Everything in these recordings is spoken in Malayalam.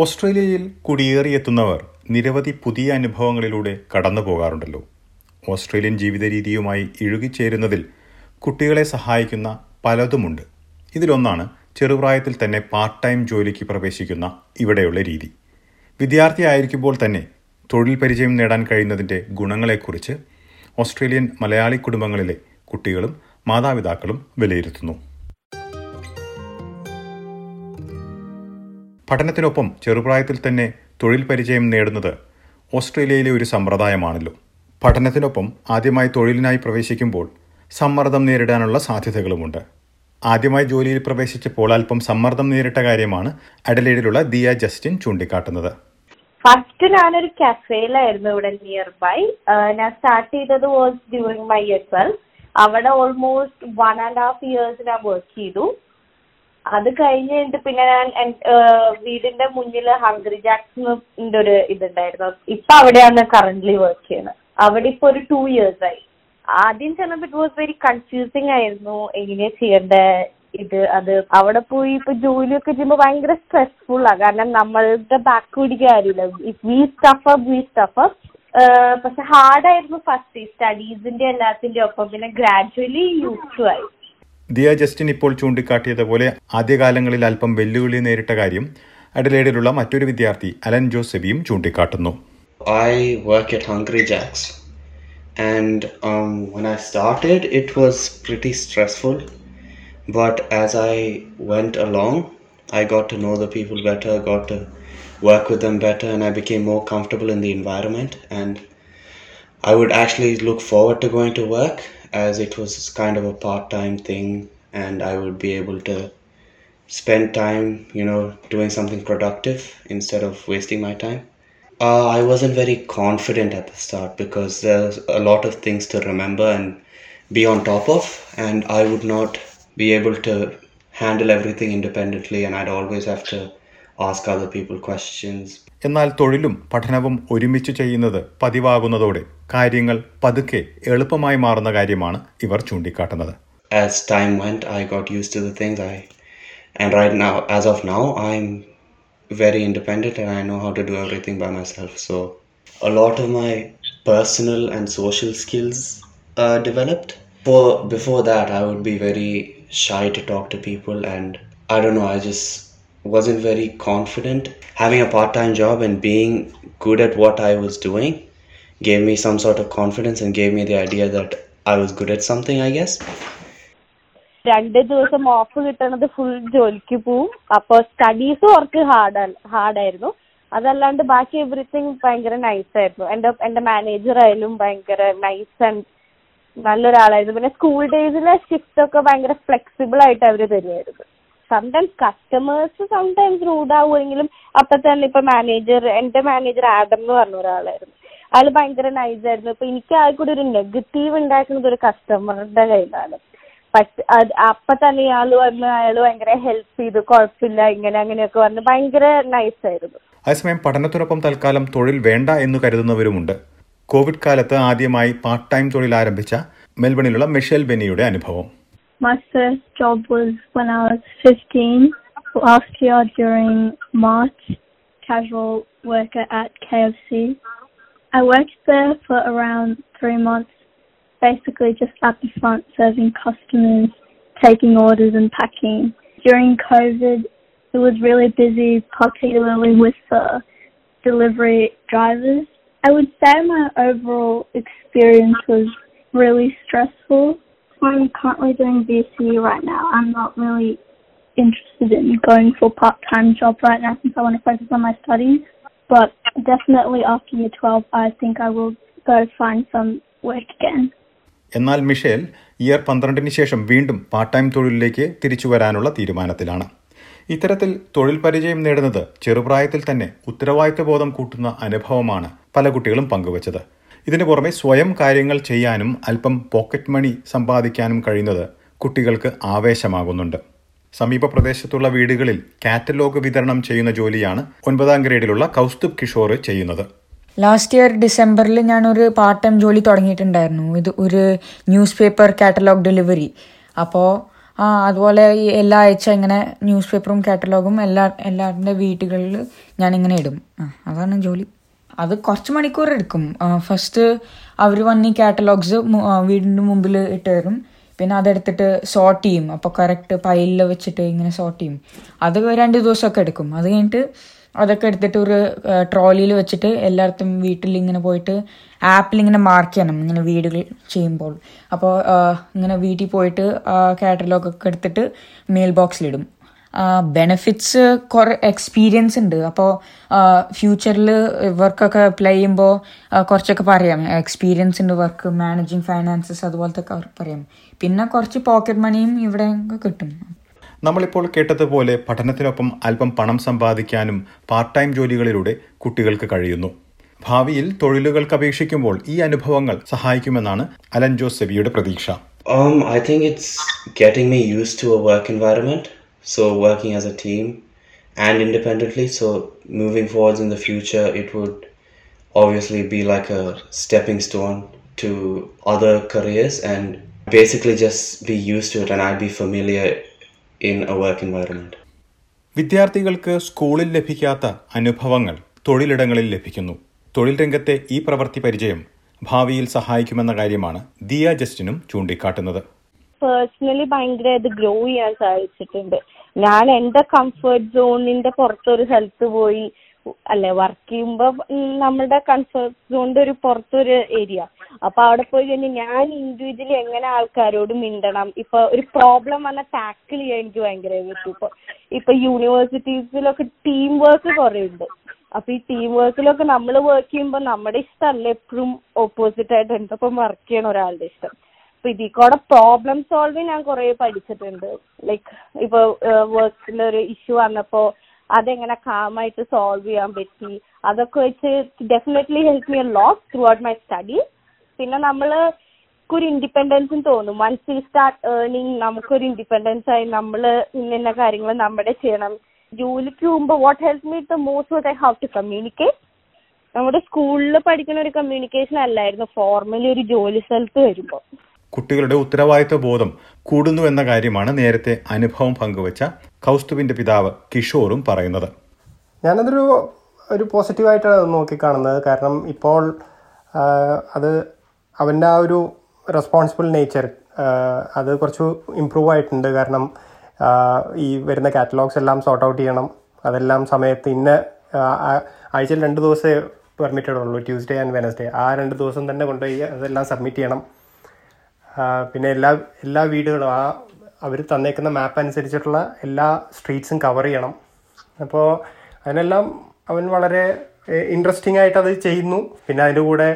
ഓസ്ട്രേലിയയിൽ കുടിയേറിയെത്തുന്നവർ നിരവധി പുതിയ അനുഭവങ്ങളിലൂടെ കടന്നു പോകാറുണ്ടല്ലോ. ഓസ്ട്രേലിയൻ ജീവിത രീതിയുമായി ഇഴുകിച്ചേരുന്നതിൽ കുട്ടികളെ സഹായിക്കുന്ന പലതുമുണ്ട്. ഇതിലൊന്നാണ് ചെറുപ്രായത്തിൽ തന്നെ പാർട്ട് ടൈം ജോലിക്ക് പ്രവേശിക്കുന്ന ഇവിടെയുള്ള രീതി. വിദ്യാർത്ഥിയായിരിക്കുമ്പോൾ തന്നെ തൊഴിൽ പരിചയം നേടാൻ കഴിയുന്നതിന്റെ ഗുണങ്ങളെക്കുറിച്ച് ഓസ്ട്രേലിയൻ മലയാളി കുടുംബങ്ങളിലെ കുട്ടികളും മാതാപിതാക്കളും വിലയിരുത്തുന്നു. പഠനത്തിനൊപ്പം ചെറുപ്രായത്തിൽ തന്നെ തൊഴിൽ പരിചയം നേടുന്നത് ഓസ്ട്രേലിയയിലെ ഒരു സമ്പ്രദായമാണല്ലോ. പഠനത്തിനൊപ്പം ആദ്യമായി തൊഴിലിനായി പ്രവേശിക്കുമ്പോൾ സമ്മർദ്ദം നേരിടാനുള്ള സാധ്യതകളുമുണ്ട്. ആദ്യമായി ജോലിയിൽ പ്രവേശിച്ചപ്പോൾ അല്പം സമ്മർദ്ദം നേരിട്ട കാര്യമാണ് അഡലേഡിലുള്ള ദിയ ജസ്റ്റിൻ ചൂണ്ടിക്കാട്ടുന്നത്. ഫസ്റ്റ് ഞാനൊരു കഫേയിലായിരുന്നു ഇവിടെ നിയർ ബൈ ഞാൻ സ്റ്റാർട്ട് ചെയ്തത് വാസ് ഡ്യൂറിങ് മൈ എസ് അവിടെ almost one and half years ഞാൻ വർക്ക് ചെയ്തു. അത് കഴിഞ്ഞ് കഴിഞ്ഞിട്ട് പിന്നെ ഞാൻ വീടിന്റെ മുന്നിൽ ഹംഗ്രി ജാക്സിന്റെ ഒരു ഇതുണ്ടായിരുന്നു. ഇപ്പൊ അവിടെയാണ് കറന്റ്ലി വർക്ക് ചെയ്യുന്നത്. അവിടെ ഇപ്പൊ ഒരു ടു ഇയേഴ്സ് ആയി. ആദ്യം ചെന്നപ്പോ ഇറ്റ് വാസ് വെരി കൺഫ്യൂസിങ് ആയിരുന്നു. എങ്ങനെയാ ചെയ്യേണ്ട? ഇത് അത്. അവിടെ പോയി ഇപ്പൊ ജോലിയൊക്കെ ചെയ്യുമ്പോൾ ഭയങ്കര സ്ട്രെസ്ഫുൾ ആ. കാരണം നമ്മളുടെ ബാക്ക് പിടിക്കാൻ if we stuff up we stuff up പക്ഷെ ഹാർഡായിരുന്നു ഫസ്റ്റ് സ്റ്റഡീസിന്റെ എല്ലാത്തിന്റെ ഒപ്പം. പിന്നെ ഗ്രാജുവലി യൂസ് ആയി. ദിയ ജസ്റ്റിൻ ഇപ്പോൾ ചൂണ്ടിക്കാട്ടിയതുപോലെ ആദ്യകാലങ്ങളിൽ അല്പം വെല്ലുവിളി നേരിട്ട കാര്യം അഡലേഡിലുള്ള മറ്റൊരു വിദ്യാർത്ഥി അലൻ ജോസെബിയും ചൂണ്ടിക്കാട്ടുന്നു work at Hungry Jacks, and um, when I started, it was pretty stressful. But as I went along, I got to know the people better, got to work with them better, and I became more comfortable in the environment. And I would actually look forward to going to work as it was kind of a part time thing, and I would be able to spend time, you know, doing something productive instead of wasting my time. Uh, I wasn't very confident at the start because there's a lot of things to remember and be on top of, and I would not be able to handle everything independently, and I'd always have to ask other people questions. എന്നാൽ തൊഴിലും പഠനവും ഒരുമിച്ച് ചെയ്യുന്നത് പതിവാകുന്നതോടെ കാര്യങ്ങൾ പതുക്കെ എളുപ്പമായി മാറുന്ന കാര്യമാണ് ഇവർ ചൂണ്ടിക്കാട്ടുന്നത് As time went, I got used to the things I, and right now, as of now, I'm very independent and I know how to do everything by myself. So, a lot of my personal and social skills uh, developed. For before that, I would be very shy to talk to people, and I don't know. I just wasn't very confident. Having a part-time job and being good at what I was doing gave me some sort of confidence and gave me the idea that I was good at something. I guess. രണ്ട് ദിവസം ഓഫ് കിട്ടണത് ഫുൾ ജോലിക്ക് പോവും. അപ്പൊ സ്റ്റഡീസ് അവർക്ക് ഹാർഡ് ഹാർഡായിരുന്നു അതല്ലാണ്ട് ബാക്കി എവറിത്തിങ് ഭയങ്കര നൈസ് ആയിരുന്നു. എന്റെ എന്റെ മാനേജർ ആയാലും ഭയങ്കര നൈസ് ആൻഡ് നല്ലൊരാളായിരുന്നു. പിന്നെ സ്കൂൾ ഡേയ്സിലെ ഷിഫ്റ്റ് ഒക്കെ ഭയങ്കര ഫ്ലെക്സിബിൾ ആയിട്ട് അവർ തരുമായിരുന്നു സംടൈംസ് കസ്റ്റമേഴ്സ് സംടൈംസ് റൂഡാവുമെങ്കിലും അപ്പൊ തന്നെ ഇപ്പൊ മാനേജർ എന്റെ മാനേജർ ആഡം എന്ന് പറഞ്ഞ ഒരാളായിരുന്നു. അയാൾ ഭയങ്കര നൈസായിരുന്നു ഇപ്പൊ എനിക്ക് ആകെ കൂടി ഒരു നെഗറ്റീവ് ഉണ്ടാക്കുന്നത് ഒരു കസ്റ്റമറുടെ കയ്യിലാണ്. പക്ഷെ അത് അപ്പൊ തന്നെ ഇയാൾ വന്ന് അയാൾ ഭയങ്കര ഹെൽപ്പ് ചെയ്തു. കുഴപ്പമില്ല ഇങ്ങനെ അങ്ങനെയൊക്കെ വന്ന് ഭയങ്കര നൈസ് ആയിരുന്നു. അതേസമയം പഠനത്തിനൊപ്പം തൽക്കാലം തൊഴിൽ വേണ്ട എന്ന് കരുതുന്നവരുമുണ്ട്. കോവിഡ് കാലത്ത് ആദ്യമായി പാർട്ട് ടൈം തൊഴിൽ ആരംഭിച്ച മെൽബണിലുള്ള മിഷേൽ ബെന്നിയുടെ അനുഭവം. My first job was when I was 15, last year during March, casual worker at KFC. I worked there for around three months, basically just at the front serving customers, taking orders and packing. During COVID, it was really busy, particularly with the delivery drivers. I would say my overall experience was really stressful. I'm currently doing BCE right now. I'm not really interested in going for a part-time job right now since I want to focus on my studies. But definitely after year 12, I think I will go find some work again. എന്നാൽ മിഷേൽ ഇയർ പന്ത്രണ്ടിന് ശേഷം വീണ്ടും പാർട്ട് ടൈം തൊഴിലിലേക്ക് തിരിച്ചു വരാനുള്ള തീരുമാനത്തിലാണ്. ഇത്തരത്തിൽ തൊഴിൽ പരിചയം നേടുന്നത് ചെറുപ്രായത്തിൽ തന്നെ ഉത്തരവാദിത്തബോധം കൂട്ടുന്ന അനുഭവമാണ് പല കുട്ടികളും പങ്കുവച്ചത്. ഇതിനു പുറമെ സ്വയം കാര്യങ്ങൾ ചെയ്യാനും അല്പം പോക്കറ്റ് മണി സമ്പാദിക്കാനും കഴിയുന്നത് കുട്ടികൾക്ക് ആവേശമാകുന്നുണ്ട്. സമീപ പ്രദേശത്തുള്ള വീടുകളിൽ കാറ്റലോഗ് വിതരണം ചെയ്യുന്ന ജോലിയാണ് ഒൻപതാം ഗ്രേഡിലുള്ള കൗസ്തുബ് കിഷോർ ചെയ്യുന്നത്. ലാസ്റ്റ് ഇയർ ഡിസംബറിൽ ഞാൻ ഒരു പാർട്ട് ടൈം ജോലി തുടങ്ങിയിട്ടുണ്ടായിരുന്നു. ഇത് ഒരു ന്യൂസ് പേപ്പർ കാറ്റലോഗ് ഡെലിവറി അപ്പോൾ ആ അതുപോലെ ഈ എല്ലാ ആഴ്ച ഇങ്ങനെ ന്യൂസ് പേപ്പറും കാറ്റലോഗും എല്ലാ എല്ലാവരുടെ വീടുകളിൽ ഞാൻ ഇങ്ങനെ ഇടും അതാണ് ജോലി. അത് കുറച്ച് മണിക്കൂർ എടുക്കും. ഫസ്റ്റ് അവർ വന്ന് ഈ കാറ്റലോഗ്സ് വീടിന്റെ മുമ്പിൽ ഇട്ട് തരും. പിന്നെ അതെടുത്തിട്ട് സോർട്ട് ചെയ്യും. അപ്പോൾ കറക്റ്റ് പൈലിൽ വെച്ചിട്ട് ഇങ്ങനെ സോർട്ട് ചെയ്യും. അത് രണ്ട് ദിവസമൊക്കെ എടുക്കും. അത് കഴിഞ്ഞിട്ട് അതൊക്കെ എടുത്തിട്ട് ഒരു ട്രോളിയിൽ വെച്ചിട്ട് എല്ലായിടത്തും വീട്ടിൽ ഇങ്ങനെ പോയിട്ട് ആപ്പിൽ ഇങ്ങനെ മാർക്ക് ചെയ്യണം. ഇങ്ങനെ വീടുകൾ ചെയ്യുമ്പോൾ. അപ്പോൾ ഇങ്ങനെ വീട്ടിൽ പോയിട്ട് കാറ്റലോഗൊക്കെ എടുത്തിട്ട് മെയിൽ ബോക്സിലിടും ബെനിഫിറ്റ്സ് കുറെ എക്സ്പീരിയൻസ് ഉണ്ട് അപ്പോൾ ഫ്യൂച്ചറിൽ വർക്കൊക്കെ അപ്ലൈ ചെയ്യുമ്പോൾ കുറച്ചൊക്കെ പറയാം. എക്സ്പീരിയൻസ് ഉണ്ട് വർക്ക് മാനേജിങ് ഫൈനാൻസസ് അതുപോലത്തെ ഒക്കെ പറയാം. പിന്നെ കുറച്ച് പോക്കറ്റ് മണിയും ഇവിടെ കിട്ടും. നമ്മളിപ്പോൾ കേട്ടതുപോലെ പഠനത്തിനൊപ്പം അല്പം പണം സമ്പാദിക്കാനും പാർട്ട് ടൈം ജോലികളിലൂടെ കുട്ടികൾക്ക് കഴിയുന്നു. ഭാവിയിൽ തൊഴിലുകൾക്ക് അപേക്ഷിക്കുമ്പോൾ ഈ അനുഭവങ്ങൾ സഹായിക്കുമെന്നാണ് അലൻ ജോസ് സെബിയുടെ പ്രതീക്ഷ. Um, I think it's getting me used to a work environment. So working as a team and independently. So moving forwards in the future, it would obviously be like a stepping stone to other careers and basically just be used to it and I'd be familiar in a work environment. വിദ്യാർത്ഥികൾക്ക് സ്കൂളിൽ ലഭിക്കാത്ത അനുഭവങ്ങൾ തൊഴിലിടങ്ങളിൽ ലഭിക്കുന്നു തൊഴിൽ രംഗത്തെ ഈ പ്രവൃത്തി പരിചയം ഭാവിയിൽ സഹായിക്കുമെന്ന കാര്യമാണ് ദിയ ജസ്റ്റിനും ചൂണ്ടിക്കാട്ടുന്നത് പേഴ്സണലി ഭയങ്കര ഇത് ഗ്രോ ചെയ്യാൻ സാധിച്ചിട്ടുണ്ട്. ഞാൻ എന്റെ കംഫർട്ട് സോണിന്റെ പുറത്തൊരു സ്ഥലത്ത് പോയി അല്ലെ വർക്ക് ചെയ്യുമ്പോ നമ്മുടെ കംഫർട്ട് സോണിന്റെ ഒരു പുറത്തൊരു ഏരിയ അപ്പൊ അവിടെ പോയി കഴിഞ്ഞാൽ ഞാൻ ഇൻഡിവിജ്വലി എങ്ങനെ ആൾക്കാരോട് മിണ്ടണം? ഇപ്പൊ ഒരു പ്രോബ്ലം വന്നാൽ ടാക്കിൾ ചെയ്യാൻ എനിക്ക് ഭയങ്കര പറ്റും. ഇപ്പൊ ഇപ്പൊ യൂണിവേഴ്സിറ്റീസിലൊക്കെ ടീം വർക്ക് കുറെ ഉണ്ട്. അപ്പൊ ഈ ടീം വർക്കിലൊക്കെ നമ്മൾ വർക്ക് ചെയ്യുമ്പോൾ നമ്മുടെ ഇഷ്ടമല്ല എപ്പോഴും ഓപ്പോസിറ്റ് ആയിട്ട് എന്തൊക്കെ വർക്ക് ചെയ്യണ ഒരാളുടെ ഇഷ്ടം. അപ്പൊ ഇതിക്കൂടെ പ്രോബ്ലം സോൾവിങ് ഞാൻ കുറെ പഠിച്ചിട്ടുണ്ട്. ലൈക്ക് ഇപ്പൊ വർക്കിൽ ഒരു ഇഷ്യൂ വന്നപ്പോ അതെങ്ങനെ കാമായിട്ട് സോൾവ് ചെയ്യാൻ പറ്റി? അതൊക്കെ വെച്ച് definitely help me lot throughout my study പിന്നെ നമ്മൾ ഒരു ഇൻഡിപെൻഡൻസും തോന്നും. വൺസ് വി സ്റ്റാർട്ട് ഏർണിങ് നമുക്കൊരു ഇൻഡിപെൻഡൻസ് ആയി നമ്മൾ ഇന്ന കാര്യങ്ങൾ നമ്മുടെ ചെയ്യണം. ജോലിക്ക് പോകുമ്പോ what help me the most I have to communicate നമ്മുടെ സ്കൂളിൽ പഠിക്കുന്ന ഒരു കമ്മ്യൂണിക്കേഷൻ അല്ലായിരുന്നു. ഫോർമലി ഒരു ജോലി സ്ഥലത്ത് വരുമ്പോൾ കുട്ടികളുടെ ഉത്തരവാദിത്വ ബോധം കൂടുന്നു എന്ന കാര്യമാണ് നേരത്തെ അനുഭവം പങ്കുവച്ച കൗസ്തുവിന്റെ പിതാവ് കിഷോറും പറയുന്നത്. ഞാനതൊരു ഒരു പോസിറ്റീവായിട്ടാണ് നോക്കിക്കാണുന്നത്. കാരണം ഇപ്പോൾ അത് അവന്റെ ആ ഒരു റെസ്പോൺസിബിൾ നേച്ചർ അത് കുറച്ച് ഇമ്പ്രൂവ് ആയിട്ടുണ്ട്. കാരണം ഈ വരുന്ന കാറ്റലോഗ്സ് എല്ലാം സോർട്ട് ഔട്ട് ചെയ്യണം. അതെല്ലാം സമയത്ത് ഇന്ന ആഴ്ചയിൽ രണ്ട് ദിവസമേ പെർമിറ്റഡ് ഉള്ളൂ. ട്യൂസ്ഡേ ആൻഡ് വെനസ്ഡേ ആ രണ്ട് ദിവസം തന്നെ കൊണ്ടുപോയി അതെല്ലാം സബ്മിറ്റ് ചെയ്യണം. പിന്നെ എല്ലാ എല്ലാ വീടുകളും ആ അവർ തന്നേക്കുന്ന മാപ്പ് അനുസരിച്ചിട്ടുള്ള എല്ലാ സ്ട്രീറ്റ്സും കവർ ചെയ്യണം. അപ്പോൾ അതിനെല്ലാം അവൻ വളരെ ഇൻട്രസ്റ്റിംഗ് ആയിട്ട് അത് ചെയ്യുന്നു. പിന്നെ അതിന്റെ കൂടെ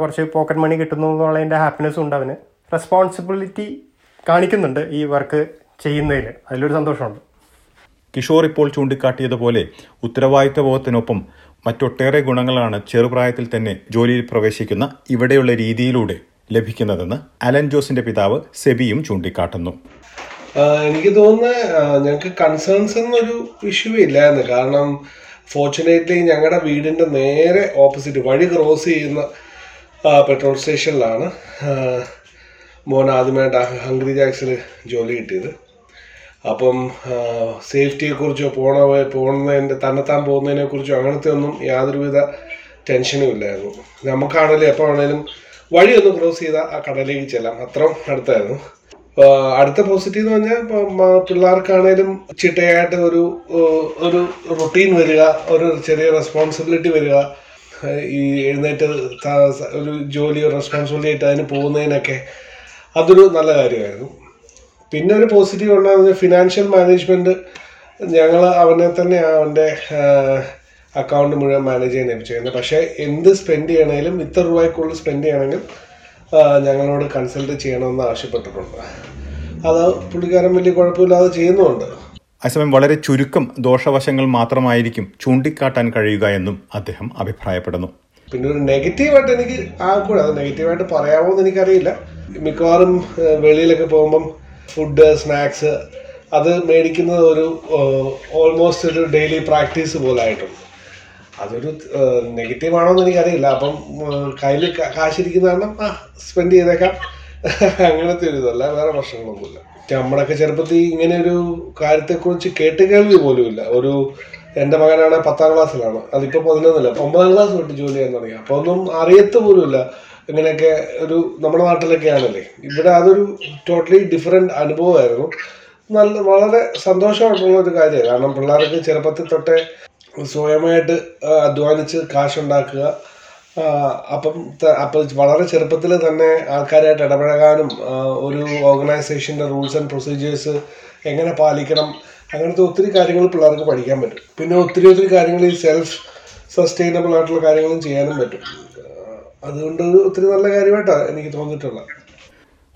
കുറച്ച് പോക്കറ്റ് മണി കിട്ടുന്നു എന്നുള്ള എന്നുള്ളതിന്റെ ഹാപ്പിനെസ്സും ഉണ്ട് അവന്. റെസ്പോൺസിബിലിറ്റി കാണിക്കുന്നുണ്ട് ഈ വർക്ക് ചെയ്യുന്നതിൽ അതിലൊരു സന്തോഷമുണ്ട്. കിഷോർ ഇപ്പോൾ ചൂണ്ടിക്കാട്ടിയതുപോലെ ഉത്തരവാദിത്വബോധത്തിനൊപ്പം മറ്റൊട്ടേറെ ഗുണങ്ങളാണ് ചെറുപ്രായത്തിൽ തന്നെ ജോലിയിൽ പ്രവേശിക്കുന്ന ഇവിടെയുള്ള രീതിയിലൂടെ ലഭിക്കുന്നതെന്ന് അലൻ ജോസിന്റെ പിതാവ് സെബിയും ചൂണ്ടിക്കാട്ടുന്നു. എനിക്ക് തോന്നുന്നത് ഞങ്ങൾക്ക് കൺസേൺസ് എന്നൊരു ഇഷ്യൂ ഇല്ലായിരുന്നു കാരണം ഫോർച്ചുനേറ്റ്ലി ഞങ്ങളുടെ വീടിന്റെ നേരെ ഓപ്പോസിറ്റ് വഴി ക്രോസ് ചെയ്യുന്ന പെട്രോൾ സ്റ്റേഷനിലാണ് മോൻ ആദ്യമായിട്ട് ഹംഗ്രി ജാക്സിൽ ജോലി കിട്ടിയത്. അപ്പം സേഫ്റ്റിയെക്കുറിച്ചോ പോണ പോകുന്നതിന്റെ തന്നെത്താൻ പോകുന്നതിനെ കുറിച്ചോ അങ്ങനത്തെ ഒന്നും യാതൊരുവിധ ടെൻഷനും ഇല്ലായിരുന്നു. നമുക്കാണെങ്കിലും എപ്പോൾ ആണെങ്കിലും വഴി ഒന്ന് ക്രോസ് ചെയ്ത ആ കടലിലേക്ക് ചെല്ലാം. അത്രയും അടുത്തായിരുന്നു. അടുത്ത പോസിറ്റീവ് എന്ന് പറഞ്ഞാൽ പിള്ളേർക്കാണേലും ചിട്ടയായിട്ട് ഒരു ഒരു റൊട്ടീൻ വരിക ഒരു ചെറിയ റെസ്പോൺസിബിലിറ്റി വരിക. ഈ എഴുന്നേറ്റ് ഒരു ജോലി റെസ്പോൺസിബിലിറ്റി ആയിട്ട് അതിന് പോകുന്നതിനൊക്കെ അതൊരു നല്ല കാര്യമായിരുന്നു. പിന്നെ ഒരു പോസിറ്റീവ് ഉള്ളതെന്ന് ഫിനാൻഷ്യൽ മാനേജ്മെന്റ് ഞങ്ങൾ അവനെ തന്നെ അവന്റെ അക്കൗണ്ട് മുഴുവൻ മാനേജ് ചെയ്യാൻ ലഭിച്ചിരുന്നത് പക്ഷേ എന്ത് സ്പെൻഡ് ചെയ്യണമെങ്കിലും ഇത്ര രൂപയ്ക്കുള്ള സ്പെൻഡ് ചെയ്യണമെങ്കിൽ ഞങ്ങളോട് കൺസൾട്ട് ചെയ്യണമെന്ന് ആവശ്യപ്പെട്ടിട്ടുണ്ട്. അത് പുള്ളിക്കാരൻ വലിയ കുഴപ്പമില്ലാതെ ചെയ്യുന്നുമുണ്ട്. അതേസമയം വളരെ ചുരുക്കം ദോഷവശങ്ങൾ മാത്രമായിരിക്കും ചൂണ്ടിക്കാട്ടാൻ കഴിയുക എന്നും അദ്ദേഹം അഭിപ്രായപ്പെടുന്നു. പിന്നെ ഒരു നെഗറ്റീവായിട്ട് എനിക്ക് ആ കൂടെ അത് നെഗറ്റീവായിട്ട് പറയാമോ എന്ന് എനിക്കറിയില്ല. മിക്കവാറും വെളിയിലൊക്കെ പോകുമ്പം ഫുഡ് സ്നാക്സ് അത് മേടിക്കുന്നത് ഒരു ഓൾമോസ്റ്റ് ഒരു ഡെയിലി പ്രാക്ടീസ് പോലെ ആയിട്ടുണ്ട് അതൊരു നെഗറ്റീവ് ആണോ എന്ന് എനിക്കറിയില്ല. അപ്പം കയ്യിൽ കാശിരിക്കുന്ന കാരണം ആ സ്പെൻഡ് ചെയ്തേക്കാം. അങ്ങനത്തെ ഒരു ഇതല്ല വേറെ പ്രശ്നങ്ങളൊന്നുമില്ല. നമ്മുടെയൊക്കെ ചെറുപ്പത്തിൽ ഇങ്ങനെ ഒരു കാര്യത്തെക്കുറിച്ച് കേട്ടുകേൾവി പോലുമില്ല. ഒരു എന്റെ മകനാണ് പത്താം ക്ലാസ്സിലാണ്. അതിപ്പോൾ പതിനൊന്നില്ല ഒമ്പതാം ക്ലാസ് തൊട്ട് ജോലി ചെയ്യാൻ തുടങ്ങി. അപ്പോൾ ഒന്നും അറിയത്ത് പോലുമില്ല ഇങ്ങനെയൊക്കെ ഒരു നമ്മുടെ നാട്ടിലൊക്കെ ആണല്ലേ. ഇവിടെ അതൊരു ടോട്ടലി ഡിഫറെന്റ് അനുഭവമായിരുന്നു. നല്ല വളരെ സന്തോഷമായിട്ടുള്ള ഒരു കാര്യമാണ്. കാരണം പിള്ളേർക്ക് ചെറുപ്പത്തിൽ തൊട്ടേ സ്വയമായിട്ട് അധ്വാനിച്ച് കാശുണ്ടാക്കുക. അപ്പം അപ്പോൾ അപ്പം വളരെ ചെറുപ്പത്തിൽ തന്നെ ആൾക്കാരായിട്ട് ഇടപഴകാനും ഒരു ഓർഗനൈസേഷന്റെ റൂൾസ് ആൻഡ് പ്രൊസീജിയേഴ്സ് എങ്ങനെ പാലിക്കണം അങ്ങനത്തെ ഒത്തിരി കാര്യങ്ങൾ പിള്ളേർക്ക് പഠിക്കാൻ പറ്റും. പിന്നെ ഒത്തിരി ഒത്തിരി കാര്യങ്ങൾ ഈ സെൽഫ് സസ്റ്റൈനബിൾ ആയിട്ടുള്ള കാര്യങ്ങളും ചെയ്യാനും പറ്റും. അതുകൊണ്ട് ഒത്തിരി നല്ല കാര്യമായിട്ടാണ് എനിക്ക് തോന്നിയിട്ടുള്ളത്.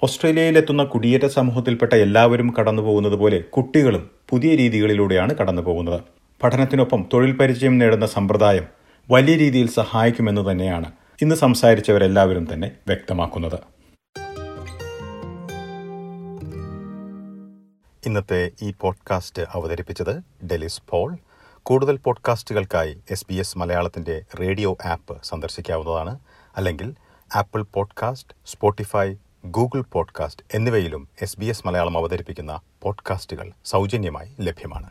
ഓസ്ട്രേലിയയിലെത്തുന്ന കുടിയേറ്റ സമൂഹത്തിൽപ്പെട്ട എല്ലാവരും കടന്നു പോകുന്നത് പോലെ കുട്ടികളും പുതിയ രീതികളിലൂടെയാണ് കടന്നു പോകുന്നത് പഠനത്തിനൊപ്പം തൊഴിൽ പരിചയം നേടുന്ന സമ്പ്രദായം വലിയ രീതിയിൽ സഹായിക്കുമെന്ന് തന്നെയാണ് ഇന്ന് സംസാരിച്ചവരെല്ലാവരും തന്നെ വ്യക്തമാക്കുന്നത്. ഇന്നത്തെ ഈ പോഡ്കാസ്റ്റ് അവതരിപ്പിച്ചത് ഡെലിസ് പോൾ. കൂടുതൽ പോഡ്കാസ്റ്റുകൾക്കായി എസ് ബി എസ് മലയാളത്തിന്റെ റേഡിയോ ആപ്പ് സന്ദർശിക്കാവുന്നതാണ്. അല്ലെങ്കിൽ Apple podcast Spotify Google podcast എന്നിവയിലും എസ് ബി എസ് മലയാളം അവതരിപ്പിക്കുന്ന പോഡ്കാസ്റ്റുകൾ സൗജന്യമായി ലഭ്യമാണ്.